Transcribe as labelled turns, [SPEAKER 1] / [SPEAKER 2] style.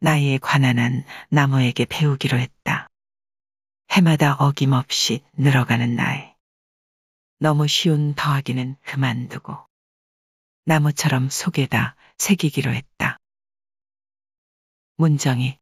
[SPEAKER 1] 나이에 관한 한 나무에게 배우기로 했다. 해마다 어김없이 늘어가는 나이. 너무 쉬운 더하기는 그만두고 나무처럼 속에다 새기기로 했다. 문정이